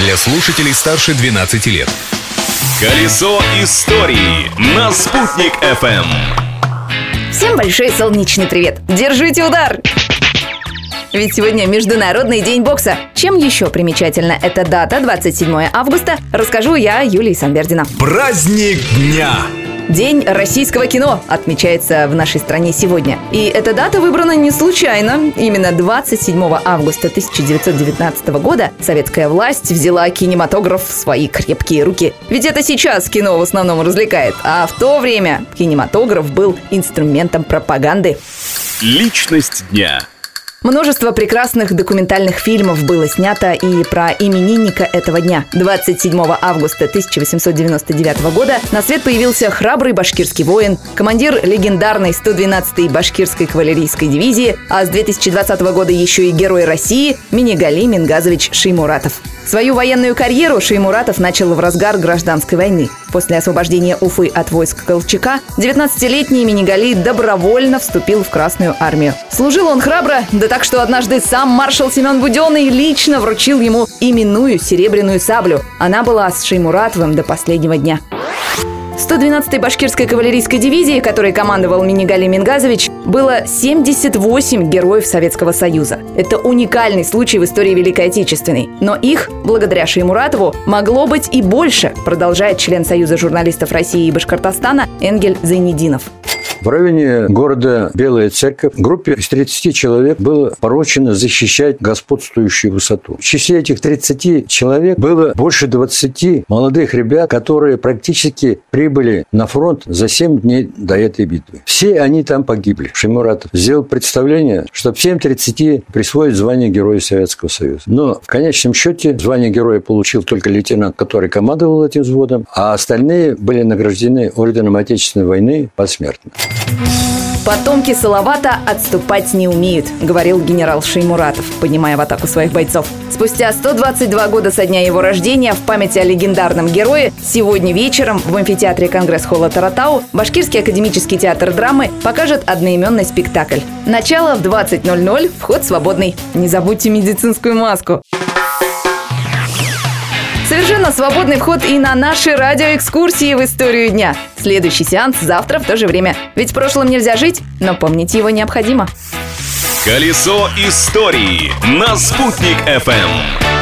для слушателей старше 12 лет. Колесо истории на «Спутник FM. Всем большой солнечный привет! Держите удар! Ведь сегодня Международный день бокса. Чем еще примечательна эта дата, 27 августа, расскажу я, Юлия Санбердина. Праздник дня! День российского кино отмечается в нашей стране сегодня. И эта дата выбрана не случайно. Именно 27 августа 1919 года советская власть взяла кинематограф в свои крепкие руки. Ведь это сейчас кино в основном развлекает, а в то время кинематограф был инструментом пропаганды. Личность дня. Множество прекрасных документальных фильмов было снято и про именинника этого дня. 27 августа 1899 года на свет появился храбрый башкирский воин, командир легендарной 112-й башкирской кавалерийской дивизии, а с 2020 года еще и герой России Минигали Мингазович Шеймуратов. Свою военную карьеру Шеймуратов начал в разгар гражданской войны. После освобождения Уфы от войск Колчака 19-летний Минигали добровольно вступил в Красную армию. Служил он храбро, да так что однажды сам маршал Семен Буденный лично вручил ему именную серебряную саблю. Она была с Шеймуратовым до последнего дня. 112-й башкирской кавалерийской дивизии, которой командовал Минигали Мингазович, было 78 героев Советского Союза. Это уникальный случай в истории Великой Отечественной. Но их, благодаря Шеймуратову, могло быть и больше, продолжает член Союза журналистов России и Башкортостана Энгель Зайнединов. В районе города Белая Церковь группе из 30 человек было поручено защищать господствующую высоту. В числе этих 30 человек было больше 20 молодых ребят, которые практически прибыли на фронт за 7 дней до этой битвы. Все они там погибли. Шеймуратов сделал представление, что всем 30 присвоить звание Героя Советского Союза. Но в конечном счете звание Героя получил только лейтенант, который командовал этим взводом, а остальные были награждены Орденом Отечественной войны посмертно. Потомки Салавата отступать не умеют, говорил генерал Шеймуратов, поднимая в атаку своих бойцов. Спустя 122 года со дня его рождения в память о легендарном герое сегодня вечером в амфитеатре Конгресс-холла Таратау Башкирский академический театр драмы покажет одноименный спектакль. Начало в 20.00, вход свободный. Не забудьте медицинскую маску. Совершенно свободный вход и на наши радиоэкскурсии в историю дня. Следующий сеанс завтра в то же время. Ведь в прошлом нельзя жить, но помнить его необходимо. Колесо истории на «Спутник FM.